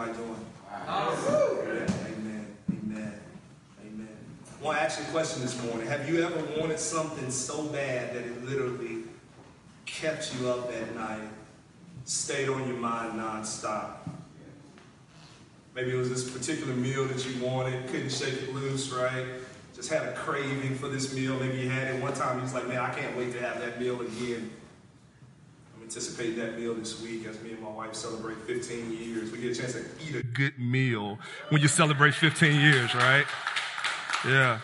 everybody doing? Amen. Amen. Amen. I want to ask you a question this morning. Have you ever wanted something so bad that it literally kept you up at night, stayed on your mind nonstop? Maybe it was this particular meal that you wanted, couldn't shake it loose, right? Just had a craving for this meal. Maybe you had it one time, you was like, man, I can't wait to have that meal again. Anticipating that meal this week as me and my wife celebrate 15 years. We get a chance to eat a good meal when you celebrate 15 years, right? Yeah.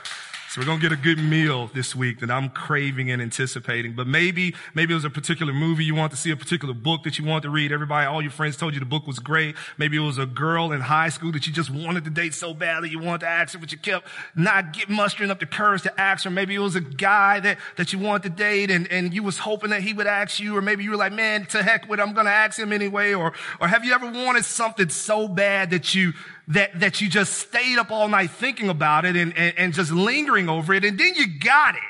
So we're going to get a good meal this week that I'm craving and anticipating. But maybe, maybe it was a particular movie you want to see, a particular book that you want to read. Everybody, all your friends told you the book was great. Maybe it was a girl in high school that you just wanted to date so badly you wanted to ask her, but you kept not get mustering up the courage to ask her. Maybe it was a guy that, that you wanted to date and, and you was hoping that he would ask you, or maybe you were like, man, to heck with it, I'm going to ask him anyway. Or, or have you ever wanted something so bad that you, that, that you just stayed up all night thinking about it and, and, and just lingering over it, and then you got it.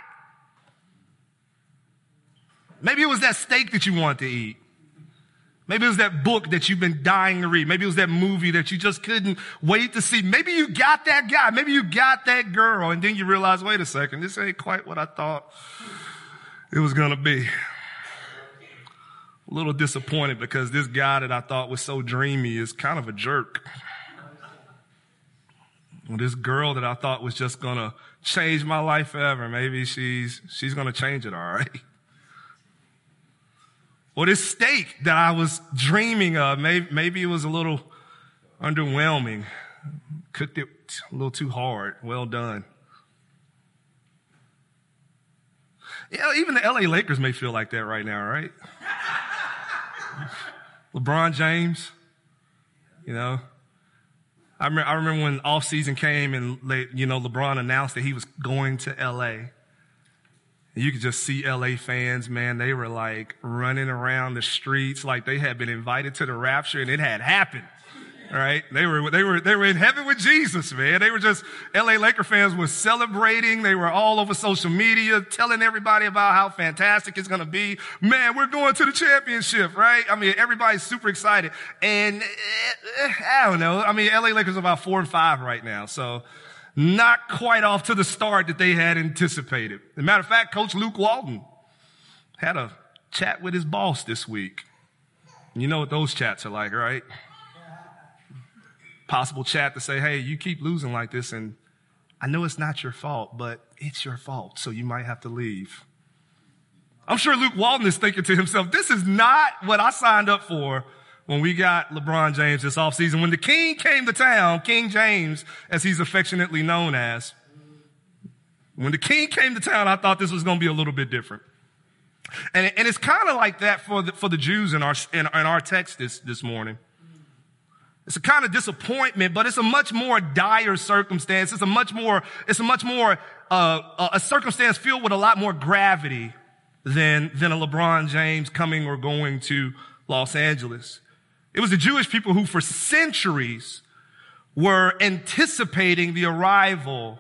Maybe it was that steak that you wanted to eat. Maybe it was that book that you've been dying to read. Maybe it was that movie that you just couldn't wait to see. Maybe you got that guy. Maybe you got that girl. And then you realize, wait a second, this ain't quite what I thought it was going to be. A little disappointed because this guy that I thought was so dreamy is kind of a jerk. Well, this girl that I thought was just gonna change my life forever, maybe she's, she's gonna change it, all right? Or this steak that I was dreaming of, maybe, maybe it was a little underwhelming. Cooked it a little too hard. Well done. Yeah, even the LA Lakers may feel like that right now, right? LeBron James, you know, I remember, I remember when off season came and you know LeBron announced that he was going to LA. You could just see LA fans, man, they were like running around the streets like they had been invited to the rapture and it had happened. Right? They were, they were, they were in heaven with Jesus, man. They were just, LA Laker fans were celebrating. They were all over social media telling everybody about how fantastic it's going to be. Man, we're going to the championship, right? I mean, everybody's super excited. And eh, I don't know. I mean, LA Lakers are about four and five right now. So not quite off to the start that they had anticipated. As a matter of fact, Coach Luke Walton had a chat with his boss this week. You know what those chats are like, right? Possible chat to say, hey, you keep losing like this, and I know it's not your fault, but it's your fault, so you might have to leave. I'm sure Luke Walton is thinking to himself, this is not what I signed up for when we got LeBron James this offseason. When the king came to town, King James, as he's affectionately known as, when the king came to town, I thought this was going to be a little bit different. And, and it's kind of like that for the, for the Jews in our, in, in our text this, this morning. It's a kind of disappointment, but it's a much more dire circumstance. It's a much more, it's a much more, uh, a circumstance filled with a lot more gravity than, than a LeBron James coming or going to Los Angeles. It was the Jewish people who for centuries were anticipating the arrival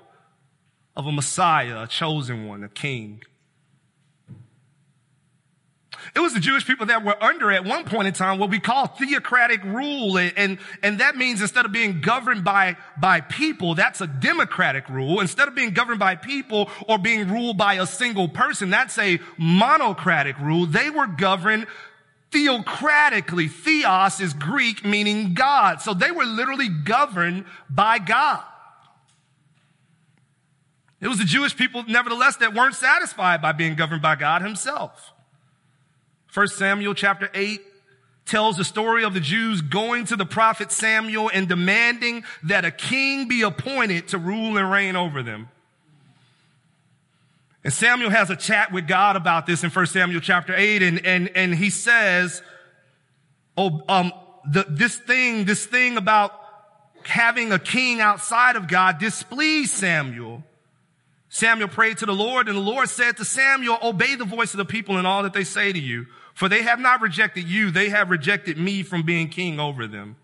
of a Messiah, a chosen one, a king. It was the Jewish people that were under at one point in time what we call theocratic rule. And, and that means instead of being governed by, by people, that's a democratic rule. Instead of being governed by people or being ruled by a single person, that's a monocratic rule. They were governed theocratically. Theos is Greek meaning God. So they were literally governed by God. It was the Jewish people, nevertheless, that weren't satisfied by being governed by God himself. First Samuel chapter 8 tells the story of the Jews going to the prophet Samuel and demanding that a king be appointed to rule and reign over them. And Samuel has a chat with God about this in 1 Samuel chapter 8, and, and, and he says, Oh, um, the, this thing, this thing about having a king outside of God displeased Samuel. Samuel prayed to the Lord, and the Lord said to Samuel, Obey the voice of the people and all that they say to you, for they have not rejected you, they have rejected me from being king over them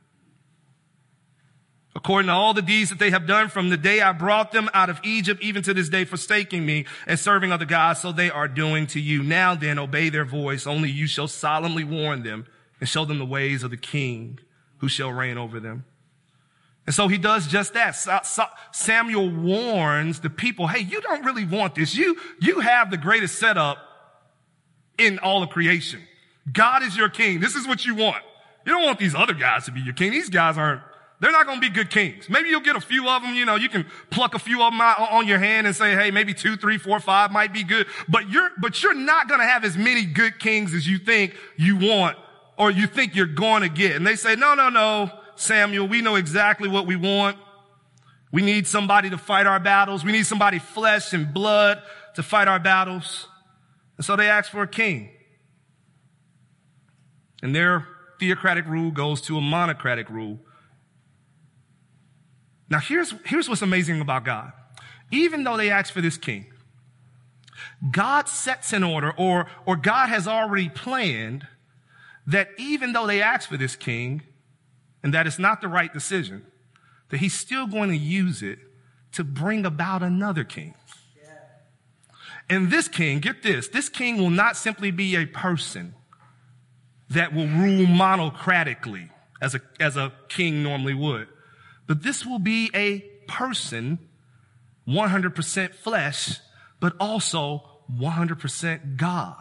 according to all the deeds that they have done from the day I brought them out of Egypt, even to this day, forsaking me and serving other gods, so they are doing to you. Now then, obey their voice. Only you shall solemnly warn them and show them the ways of the king who shall reign over them. And so he does just that. Samuel warns the people, hey, you don't really want this. You, you have the greatest setup in all of creation. God is your king. This is what you want. You don't want these other guys to be your king. These guys aren't, they're not going to be good kings. Maybe you'll get a few of them, you know, you can pluck a few of them out on your hand and say, hey, maybe two, three, four, five might be good. But you're, but you're not going to have as many good kings as you think you want or you think you're going to get. And they say, no, no, no. Samuel, we know exactly what we want. We need somebody to fight our battles. We need somebody flesh and blood to fight our battles. And so they ask for a king. And their theocratic rule goes to a monocratic rule. Now here's, here's what's amazing about God. Even though they ask for this king, God sets in order or, or God has already planned that even though they ask for this king, and that it's not the right decision, that he's still going to use it to bring about another king. And this king, get this, this king will not simply be a person that will rule monocratically as a, as a king normally would, but this will be a person, 100% flesh, but also 100% God.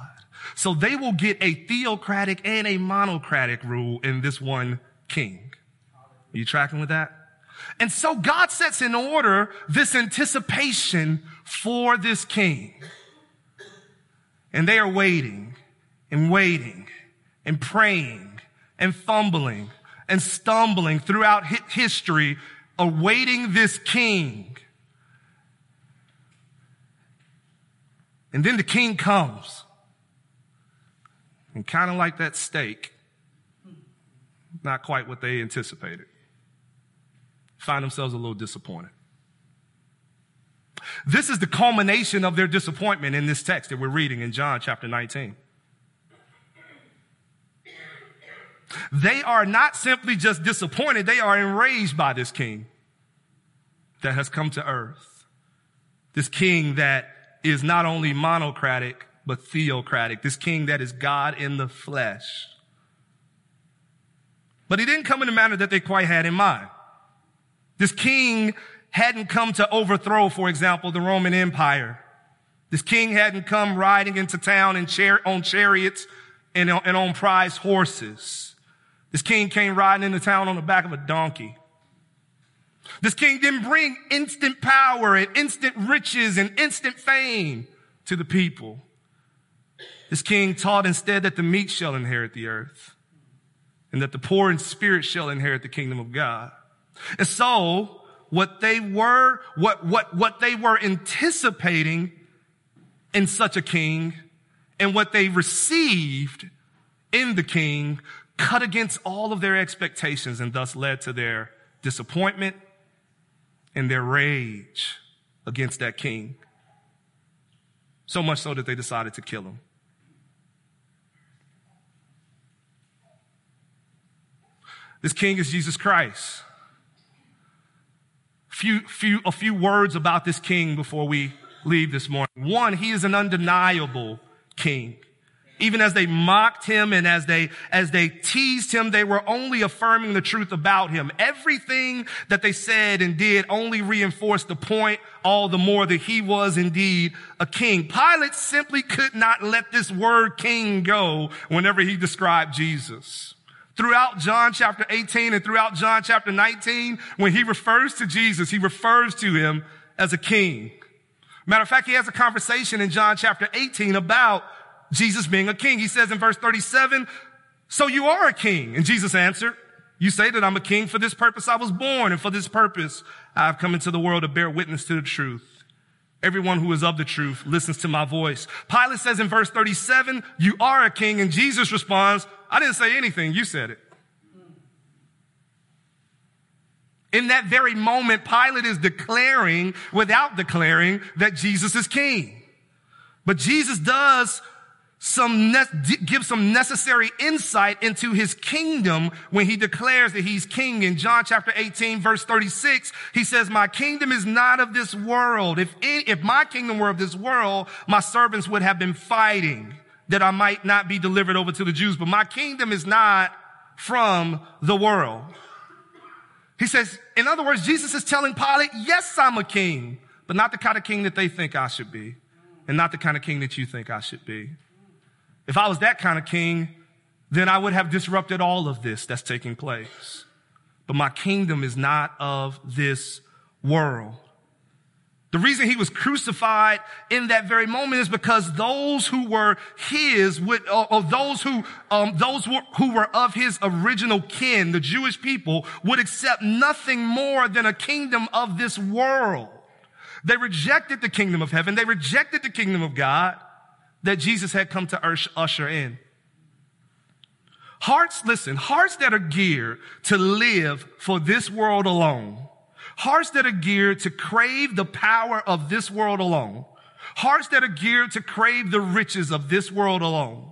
So they will get a theocratic and a monocratic rule in this one king. Are you tracking with that? And so God sets in order this anticipation for this king. And they are waiting and waiting and praying and fumbling and stumbling throughout history, awaiting this king. And then the king comes. And kind of like that steak, not quite what they anticipated find themselves a little disappointed. This is the culmination of their disappointment in this text that we're reading in John chapter 19. They are not simply just disappointed, they are enraged by this king that has come to earth. This king that is not only monocratic, but theocratic. This king that is God in the flesh. But he didn't come in a manner that they quite had in mind. This king hadn't come to overthrow, for example, the Roman Empire. This king hadn't come riding into town in char- on chariots and on, and on prized horses. This king came riding into town on the back of a donkey. This king didn't bring instant power and instant riches and instant fame to the people. This king taught instead that the meek shall inherit the earth and that the poor in spirit shall inherit the kingdom of God. And so what they were, what, what, what they were anticipating in such a king and what they received in the king cut against all of their expectations and thus led to their disappointment and their rage against that king. So much so that they decided to kill him. This king is Jesus Christ few, few, a few words about this king before we leave this morning. One, he is an undeniable king. Even as they mocked him and as they, as they teased him, they were only affirming the truth about him. Everything that they said and did only reinforced the point all the more that he was indeed a king. Pilate simply could not let this word king go whenever he described Jesus. Throughout John chapter 18 and throughout John chapter 19, when he refers to Jesus, he refers to him as a king. Matter of fact, he has a conversation in John chapter 18 about Jesus being a king. He says in verse 37, so you are a king. And Jesus answered, you say that I'm a king for this purpose I was born and for this purpose I have come into the world to bear witness to the truth. Everyone who is of the truth listens to my voice. Pilate says in verse 37, you are a king. And Jesus responds, I didn't say anything. You said it. In that very moment, Pilate is declaring without declaring that Jesus is king. But Jesus does some ne- give some necessary insight into his kingdom when he declares that he's king in John chapter 18 verse 36 he says my kingdom is not of this world if if my kingdom were of this world my servants would have been fighting that I might not be delivered over to the Jews but my kingdom is not from the world. He says, in other words, Jesus is telling Pilate, yes, I'm a king, but not the kind of king that they think I should be, and not the kind of king that you think I should be. If I was that kind of king, then I would have disrupted all of this that's taking place. But my kingdom is not of this world. The reason he was crucified in that very moment is because those who were his, would, or, those who, um, those who were of his original kin, the Jewish people, would accept nothing more than a kingdom of this world. They rejected the kingdom of heaven. They rejected the kingdom of God that Jesus had come to usher in. Hearts, listen, hearts that are geared to live for this world alone. Hearts that are geared to crave the power of this world alone. Hearts that are geared to crave the riches of this world alone.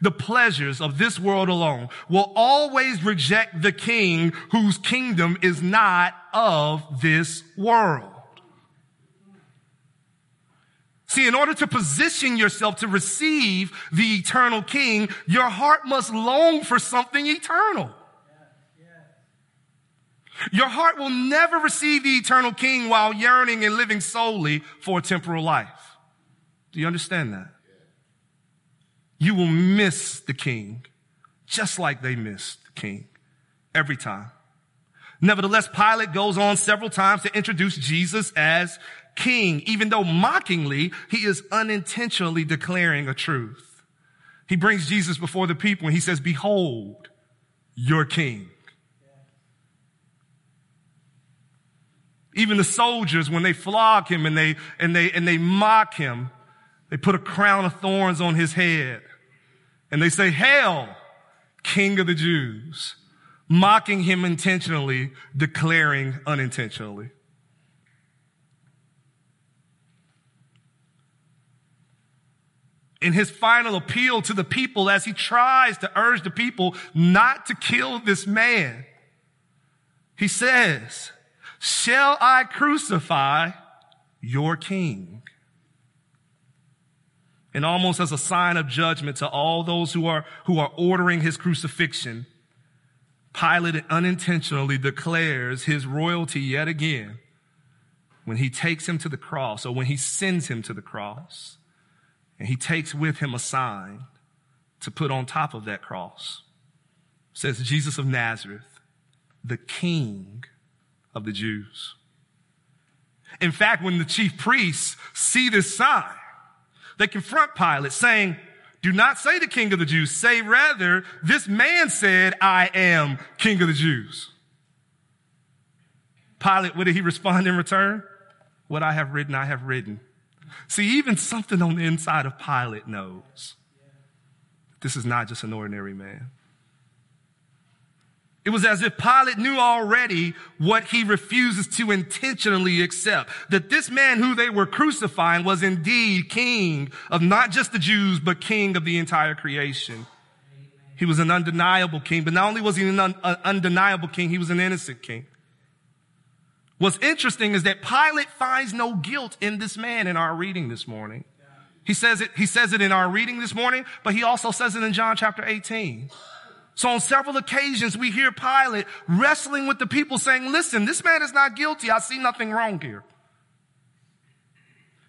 The pleasures of this world alone will always reject the king whose kingdom is not of this world. See, in order to position yourself to receive the eternal king, your heart must long for something eternal. Your heart will never receive the eternal king while yearning and living solely for a temporal life. Do you understand that? You will miss the king just like they missed the king every time. Nevertheless, Pilate goes on several times to introduce Jesus as king, even though mockingly, he is unintentionally declaring a truth. He brings Jesus before the people and he says, behold, your king. Even the soldiers, when they flog him and they, and they, and they mock him, they put a crown of thorns on his head and they say, hail, king of the Jews, mocking him intentionally, declaring unintentionally. In his final appeal to the people as he tries to urge the people not to kill this man. He says, shall I crucify your king? And almost as a sign of judgment to all those who are, who are ordering his crucifixion, Pilate unintentionally declares his royalty yet again when he takes him to the cross or when he sends him to the cross. And he takes with him a sign to put on top of that cross. It says Jesus of Nazareth, the King of the Jews. In fact, when the chief priests see this sign, they confront Pilate saying, do not say the king of the Jews. Say rather, this man said, I am king of the Jews. Pilate, what did he respond in return? What I have written, I have written. See, even something on the inside of Pilate knows this is not just an ordinary man. It was as if Pilate knew already what he refuses to intentionally accept. That this man who they were crucifying was indeed king of not just the Jews, but king of the entire creation. He was an undeniable king, but not only was he an un- undeniable king, he was an innocent king. What's interesting is that Pilate finds no guilt in this man in our reading this morning. He says it, he says it in our reading this morning, but he also says it in John chapter 18. So on several occasions, we hear Pilate wrestling with the people saying, listen, this man is not guilty. I see nothing wrong here.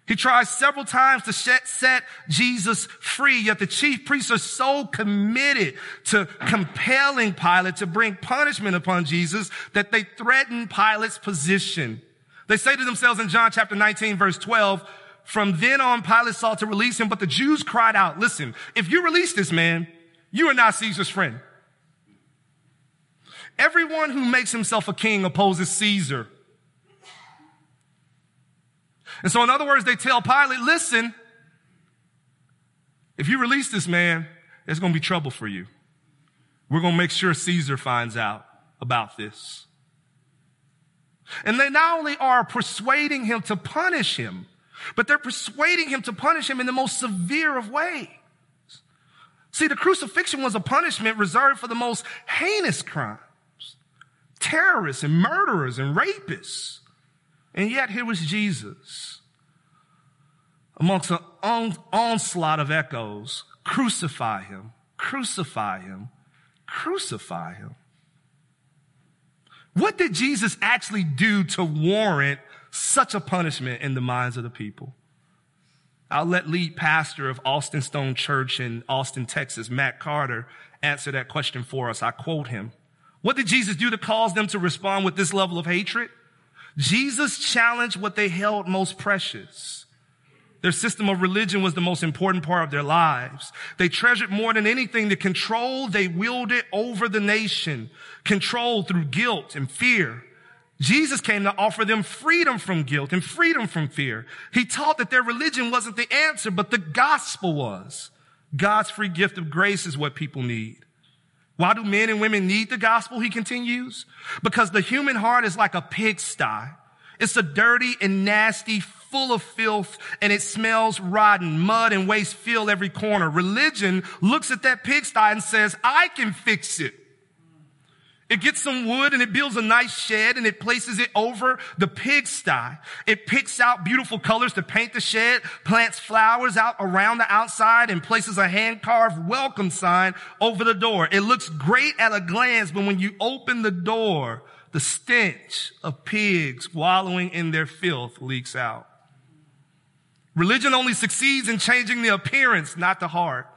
He tries several times to set Jesus free, yet the chief priests are so committed to compelling Pilate to bring punishment upon Jesus that they threaten Pilate's position. They say to themselves in John chapter 19 verse 12, from then on Pilate sought to release him, but the Jews cried out, listen, if you release this man, you are not Caesar's friend. Everyone who makes himself a king opposes Caesar. And so, in other words, they tell Pilate, listen, if you release this man, there's going to be trouble for you. We're going to make sure Caesar finds out about this. And they not only are persuading him to punish him, but they're persuading him to punish him in the most severe of ways. See, the crucifixion was a punishment reserved for the most heinous crimes terrorists and murderers and rapists. And yet here was Jesus amongst an on, onslaught of echoes. Crucify him, crucify him, crucify him. What did Jesus actually do to warrant such a punishment in the minds of the people? I'll let lead pastor of Austin Stone Church in Austin, Texas, Matt Carter, answer that question for us. I quote him. What did Jesus do to cause them to respond with this level of hatred? Jesus challenged what they held most precious. Their system of religion was the most important part of their lives. They treasured more than anything the control they wielded over the nation, control through guilt and fear. Jesus came to offer them freedom from guilt and freedom from fear. He taught that their religion wasn't the answer, but the gospel was. God's free gift of grace is what people need. Why do men and women need the gospel? He continues. Because the human heart is like a pigsty. It's a dirty and nasty, full of filth, and it smells rotten. Mud and waste fill every corner. Religion looks at that pigsty and says, I can fix it. It gets some wood and it builds a nice shed and it places it over the pigsty. It picks out beautiful colors to paint the shed, plants flowers out around the outside and places a hand carved welcome sign over the door. It looks great at a glance, but when you open the door, the stench of pigs wallowing in their filth leaks out. Religion only succeeds in changing the appearance, not the heart.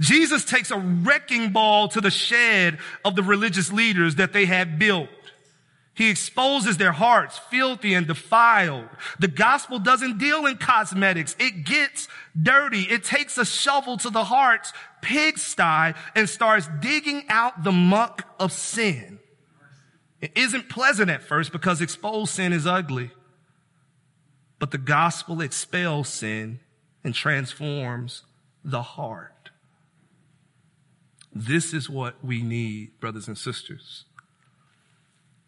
Jesus takes a wrecking ball to the shed of the religious leaders that they had built. He exposes their hearts, filthy and defiled. The gospel doesn't deal in cosmetics. It gets dirty. It takes a shovel to the heart's pigsty and starts digging out the muck of sin. It isn't pleasant at first because exposed sin is ugly. But the gospel expels sin and transforms the heart. This is what we need, brothers and sisters.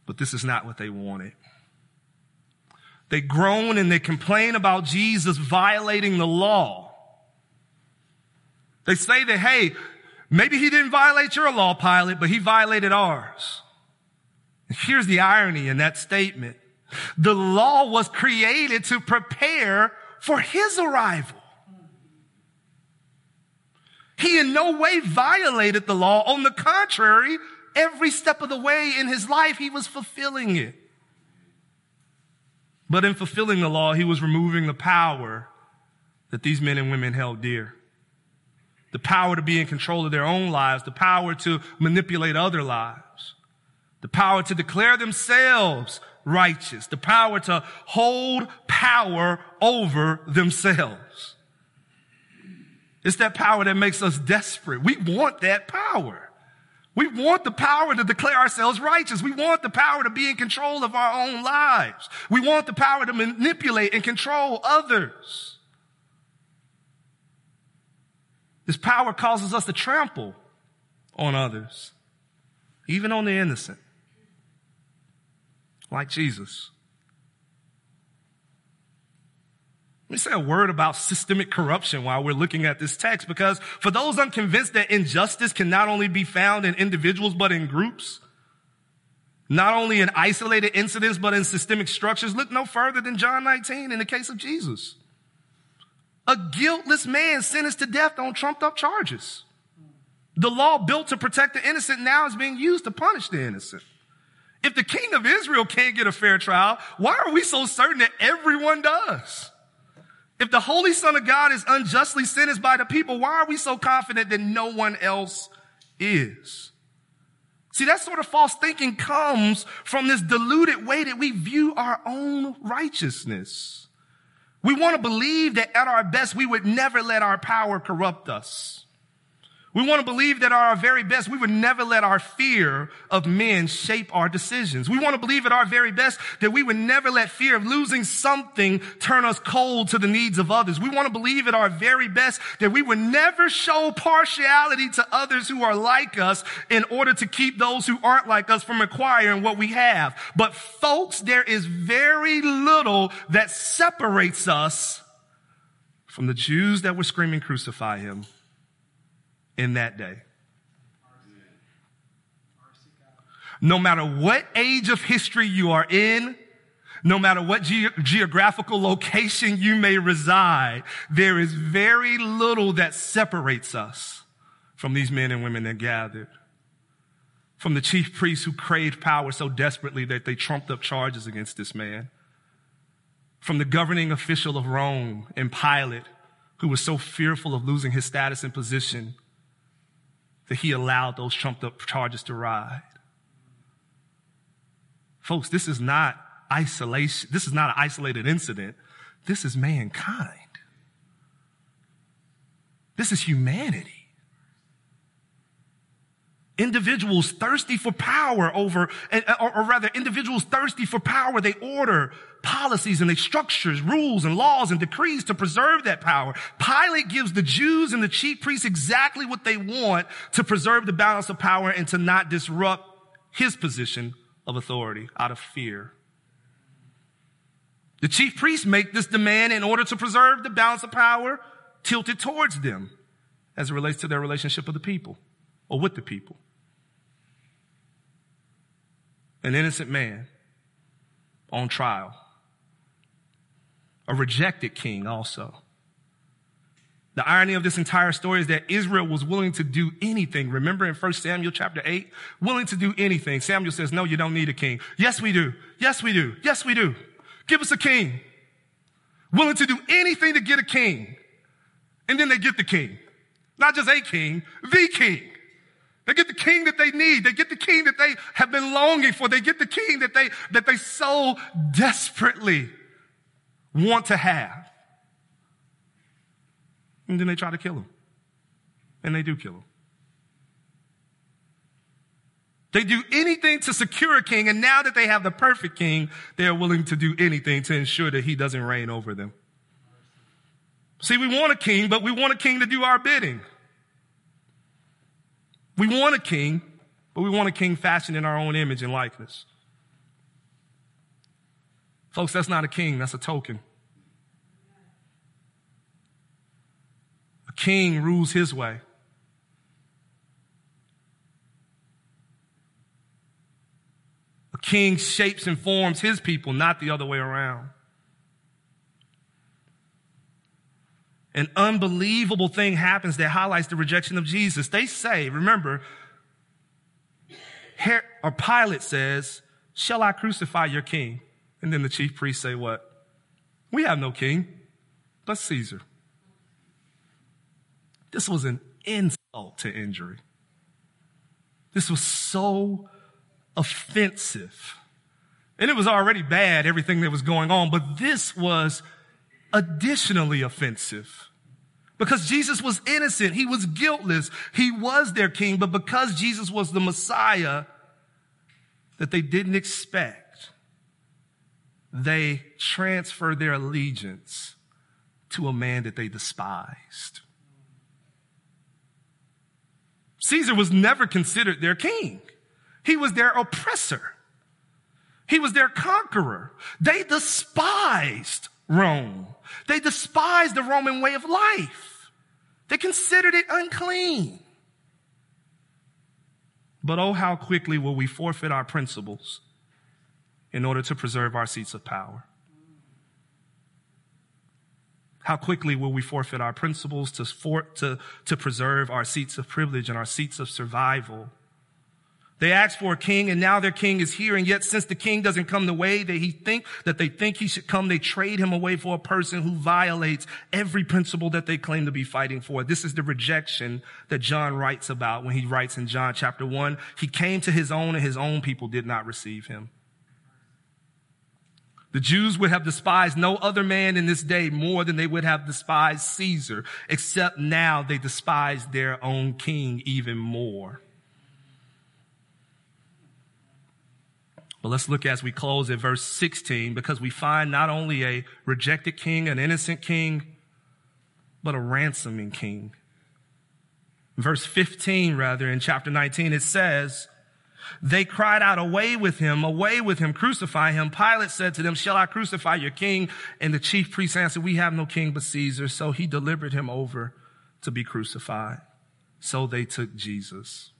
But this is not what they wanted. They groan and they complain about Jesus violating the law. They say that, hey, maybe he didn't violate your law, Pilate, but he violated ours. Here's the irony in that statement. The law was created to prepare for his arrival. He in no way violated the law. On the contrary, every step of the way in his life, he was fulfilling it. But in fulfilling the law, he was removing the power that these men and women held dear. The power to be in control of their own lives, the power to manipulate other lives, the power to declare themselves righteous, the power to hold power over themselves. It's that power that makes us desperate. We want that power. We want the power to declare ourselves righteous. We want the power to be in control of our own lives. We want the power to manipulate and control others. This power causes us to trample on others, even on the innocent, like Jesus. Let me say a word about systemic corruption while we're looking at this text, because for those unconvinced that injustice can not only be found in individuals, but in groups, not only in isolated incidents, but in systemic structures, look no further than John 19 in the case of Jesus. A guiltless man sentenced to death on trumped up charges. The law built to protect the innocent now is being used to punish the innocent. If the king of Israel can't get a fair trial, why are we so certain that everyone does? If the Holy Son of God is unjustly sentenced by the people, why are we so confident that no one else is? See, that sort of false thinking comes from this deluded way that we view our own righteousness. We want to believe that at our best, we would never let our power corrupt us. We want to believe that at our very best, we would never let our fear of men shape our decisions. We want to believe at our very best that we would never let fear of losing something turn us cold to the needs of others. We want to believe at our very best that we would never show partiality to others who are like us in order to keep those who aren't like us from acquiring what we have. But folks, there is very little that separates us from the Jews that were screaming, crucify him in that day. No matter what age of history you are in, no matter what ge- geographical location you may reside, there is very little that separates us from these men and women that gathered from the chief priests who craved power so desperately that they trumped up charges against this man, from the governing official of Rome and Pilate, who was so fearful of losing his status and position that he allowed those trumped up charges to ride. Folks, this is not isolation. This is not an isolated incident. This is mankind. This is humanity. Individuals thirsty for power over, eh, eh, or, or, rather, individuals thirsty for power. They order policies and they structures, rules and laws and decrees to preserve that power. Pilate gives the Jews and the chief priests exactly what they want to preserve the balance of power and to not disrupt his position of authority out of fear. The chief priests make this demand in order to preserve the balance of power tilted towards them as it relates to their relationship with the people or with the people. An innocent man on trial. A rejected king also. The irony of this entire story is that Israel was willing to do anything. Remember in 1 Samuel chapter 8? Willing to do anything. Samuel says, no, you don't need a king. Yes, we do. Yes, we do. Yes, we do. Give us a king. Willing to do anything to get a king. And then they get the king. Not just a king, the king. They get the king that they need. They get the king that they have been longing for. They get the king that they, that they so desperately want to have. And then they try to kill him. And they do kill him. They do anything to secure a king, and now that they have the perfect king, they are willing to do anything to ensure that he doesn't reign over them. See, we want a king, but we want a king to do our bidding. We want a king, but we want a king fashioned in our own image and likeness. Folks, that's not a king, that's a token. A king rules his way. A king shapes and forms his people, not the other way around. An unbelievable thing happens that highlights the rejection of Jesus. They say, remember, or Pilate says, shall I crucify your king? And then the chief priests say what? We have no king, but Caesar. This was an insult to injury. This was so offensive. And it was already bad, everything that was going on, but this was additionally offensive. Because Jesus was innocent. He was guiltless. He was their king. But because Jesus was the Messiah that they didn't expect, they transferred their allegiance to a man that they despised. Caesar was never considered their king. He was their oppressor. He was their conqueror. They despised Rome. They despised the Roman way of life. They considered it unclean. But oh, how quickly will we forfeit our principles in order to preserve our seats of power? How quickly will we forfeit our principles to, for, to, to preserve our seats of privilege and our seats of survival? They asked for a king and now their king is here. And yet since the king doesn't come the way that he think, that they think he should come, they trade him away for a person who violates every principle that they claim to be fighting for. This is the rejection that John writes about when he writes in John chapter one. He came to his own and his own people did not receive him. The Jews would have despised no other man in this day more than they would have despised Caesar, except now they despise their own king even more. But let's look as we close at verse 16 because we find not only a rejected king, an innocent king, but a ransoming king. Verse 15, rather, in chapter 19, it says, they cried out, away with him, away with him, crucify him. Pilate said to them, shall I crucify your king? And the chief priests answered, we have no king but Caesar. So he delivered him over to be crucified. So they took Jesus.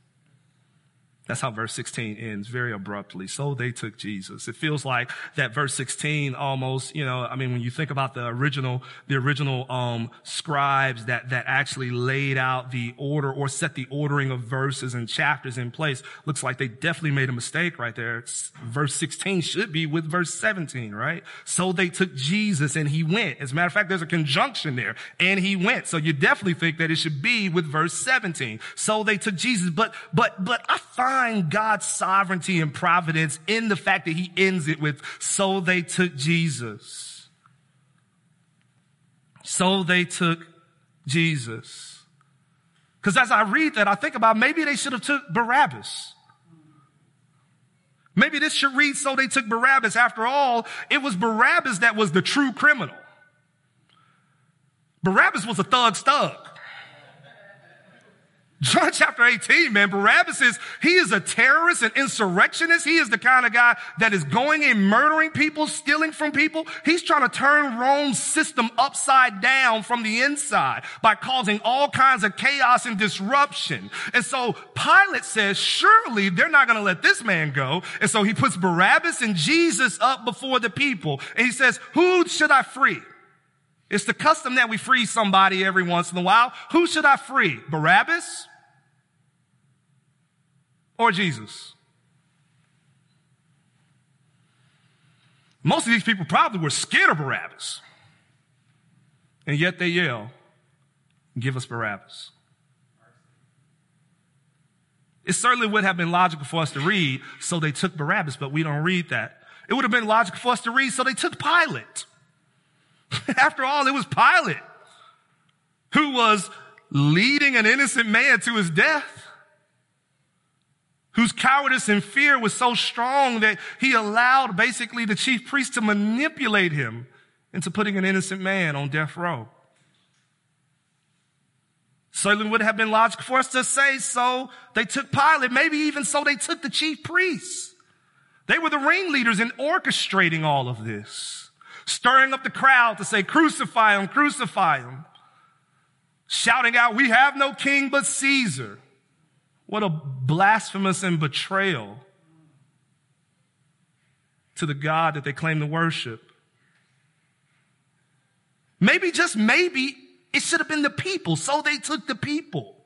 That's how verse 16 ends very abruptly. So they took Jesus. It feels like that verse 16 almost, you know, I mean, when you think about the original, the original, um, scribes that, that actually laid out the order or set the ordering of verses and chapters in place, looks like they definitely made a mistake right there. It's, verse 16 should be with verse 17, right? So they took Jesus and he went. As a matter of fact, there's a conjunction there and he went. So you definitely think that it should be with verse 17. So they took Jesus, but, but, but I find find God's sovereignty and providence in the fact that he ends it with, so they took Jesus. So they took Jesus. Cause as I read that, I think about maybe they should have took Barabbas. Maybe this should read, so they took Barabbas. After all, it was Barabbas that was the true criminal. Barabbas was a thug's thug. John chapter 18, man, Barabbas is, he is a terrorist, an insurrectionist. He is the kind of guy that is going and murdering people, stealing from people. He's trying to turn Rome's system upside down from the inside by causing all kinds of chaos and disruption. And so Pilate says, surely they're not going to let this man go. And so he puts Barabbas and Jesus up before the people. And he says, who should I free? It's the custom that we free somebody every once in a while. Who should I free? Barabbas? Or Jesus? Most of these people probably were scared of Barabbas. And yet they yell, give us Barabbas. It certainly would have been logical for us to read, so they took Barabbas, but we don't read that. It would have been logical for us to read, so they took Pilate. After all, it was Pilate who was leading an innocent man to his death whose cowardice and fear was so strong that he allowed basically the chief priest to manipulate him into putting an innocent man on death row. Certainly would have been logical for us to say so. They took Pilate, maybe even so they took the chief priests. They were the ringleaders in orchestrating all of this, stirring up the crowd to say, crucify him, crucify him, shouting out, we have no king but Caesar. What a blasphemous and betrayal to the God that they claim to worship. Maybe, just maybe, it should have been the people, so they took the people.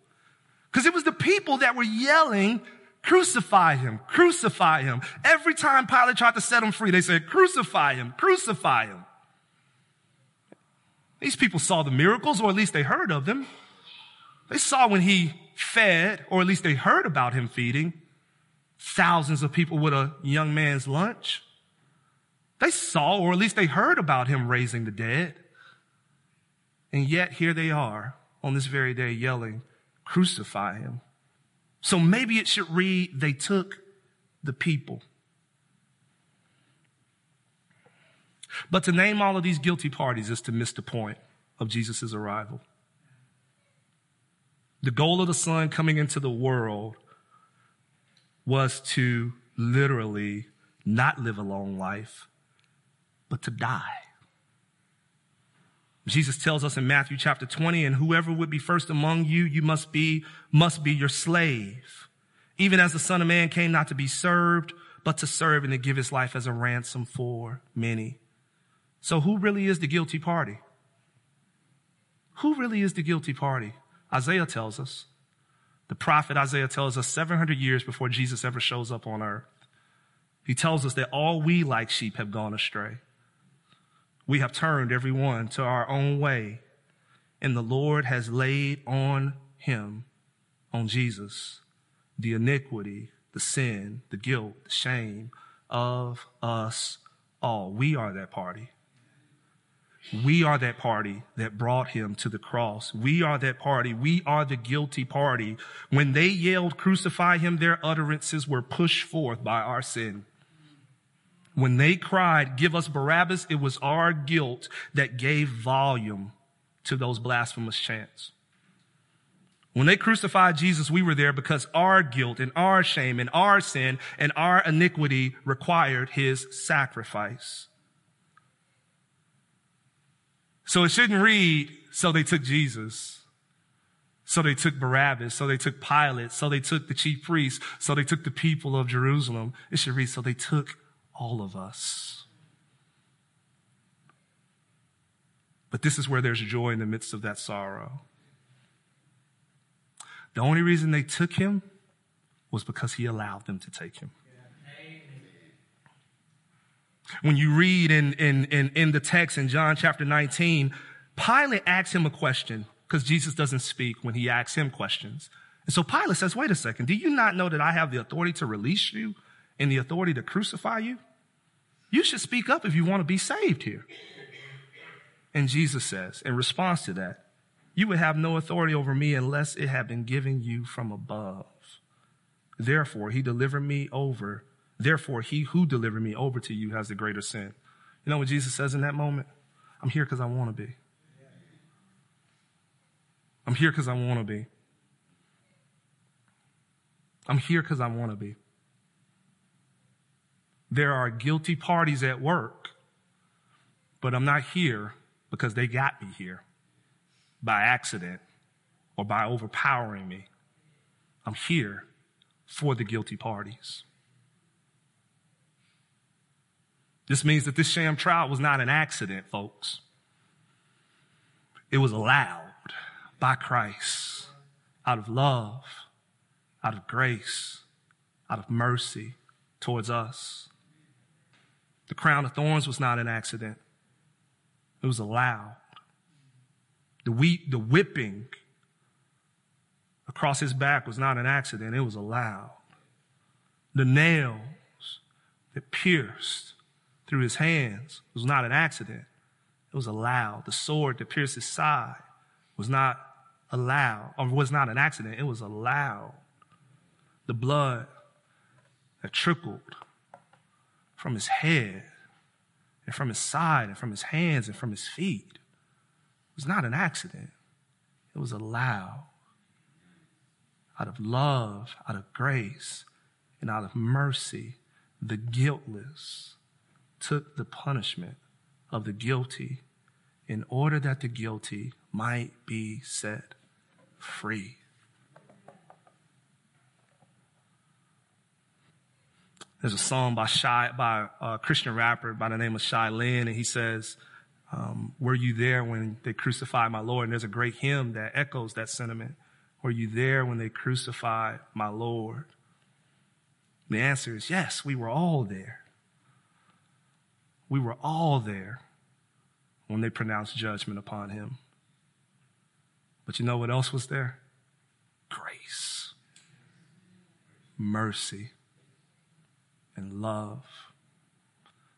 Because it was the people that were yelling, crucify him, crucify him. Every time Pilate tried to set him free, they said, crucify him, crucify him. These people saw the miracles, or at least they heard of them. They saw when he fed, or at least they heard about him feeding thousands of people with a young man's lunch. They saw, or at least they heard about him raising the dead. And yet here they are on this very day yelling, crucify him. So maybe it should read, they took the people. But to name all of these guilty parties is to miss the point of Jesus' arrival. The goal of the son coming into the world was to literally not live a long life, but to die. Jesus tells us in Matthew chapter 20, and whoever would be first among you, you must be, must be your slave. Even as the son of man came not to be served, but to serve and to give his life as a ransom for many. So who really is the guilty party? Who really is the guilty party? Isaiah tells us. The prophet Isaiah tells us 700 years before Jesus ever shows up on earth. He tells us that all we like sheep have gone astray. We have turned every one to our own way, and the Lord has laid on him, on Jesus, the iniquity, the sin, the guilt, the shame of us all. We are that party. We are that party that brought him to the cross. We are that party. We are the guilty party. When they yelled, crucify him, their utterances were pushed forth by our sin. When they cried, give us Barabbas, it was our guilt that gave volume to those blasphemous chants. When they crucified Jesus, we were there because our guilt and our shame and our sin and our iniquity required his sacrifice. So it shouldn't read, so they took Jesus. So they took Barabbas. So they took Pilate. So they took the chief priests. So they took the people of Jerusalem. It should read, so they took all of us. But this is where there's joy in the midst of that sorrow. The only reason they took him was because he allowed them to take him. When you read in, in, in, in the text in John chapter 19, Pilate asks him a question because Jesus doesn't speak when he asks him questions. And so Pilate says, wait a second, do you not know that I have the authority to release you and the authority to crucify you? You should speak up if you want to be saved here. And Jesus says, in response to that, you would have no authority over me unless it had been given you from above. Therefore, he delivered me over. Therefore, he who delivered me over to you has the greater sin. You know what Jesus says in that moment? I'm here because I want to be. I'm here because I want to be. I'm here because I want to be. There are guilty parties at work, but I'm not here because they got me here by accident or by overpowering me. I'm here for the guilty parties. This means that this sham trial was not an accident, folks. It was allowed by Christ out of love, out of grace, out of mercy towards us. The crown of thorns was not an accident. It was allowed. The, wheat, the whipping across his back was not an accident, it was allowed. The nails that pierced through his hands was not an accident, it was allowed. The sword that pierced his side was not allowed, or was not an accident, it was allowed. The blood that trickled from his head and from his side and from his hands and from his feet was not an accident. It was allowed out of love, out of grace, and out of mercy. The guiltless took the punishment of the guilty in order that the guilty might be set free. There's a song by Shy, by a Christian rapper by the name of Shai Linne, and he says, um, "Were you there when they crucified my Lord?" And there's a great hymn that echoes that sentiment. Were you there when they crucified my Lord? The answer is yes. We were all there. We were all there when they pronounced judgment upon him. But you know what else was there? Grace, mercy, and love.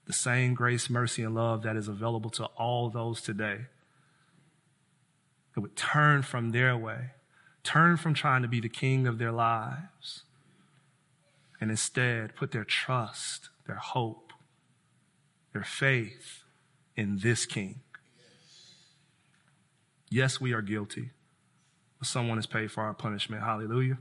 The same grace, mercy, and love that is available to all those today that would turn from their way, turn from trying to be the king of their lives, and instead put their trust, their hope, their faith in this king. Yes, we are guilty, but someone has paid for our punishment. Hallelujah.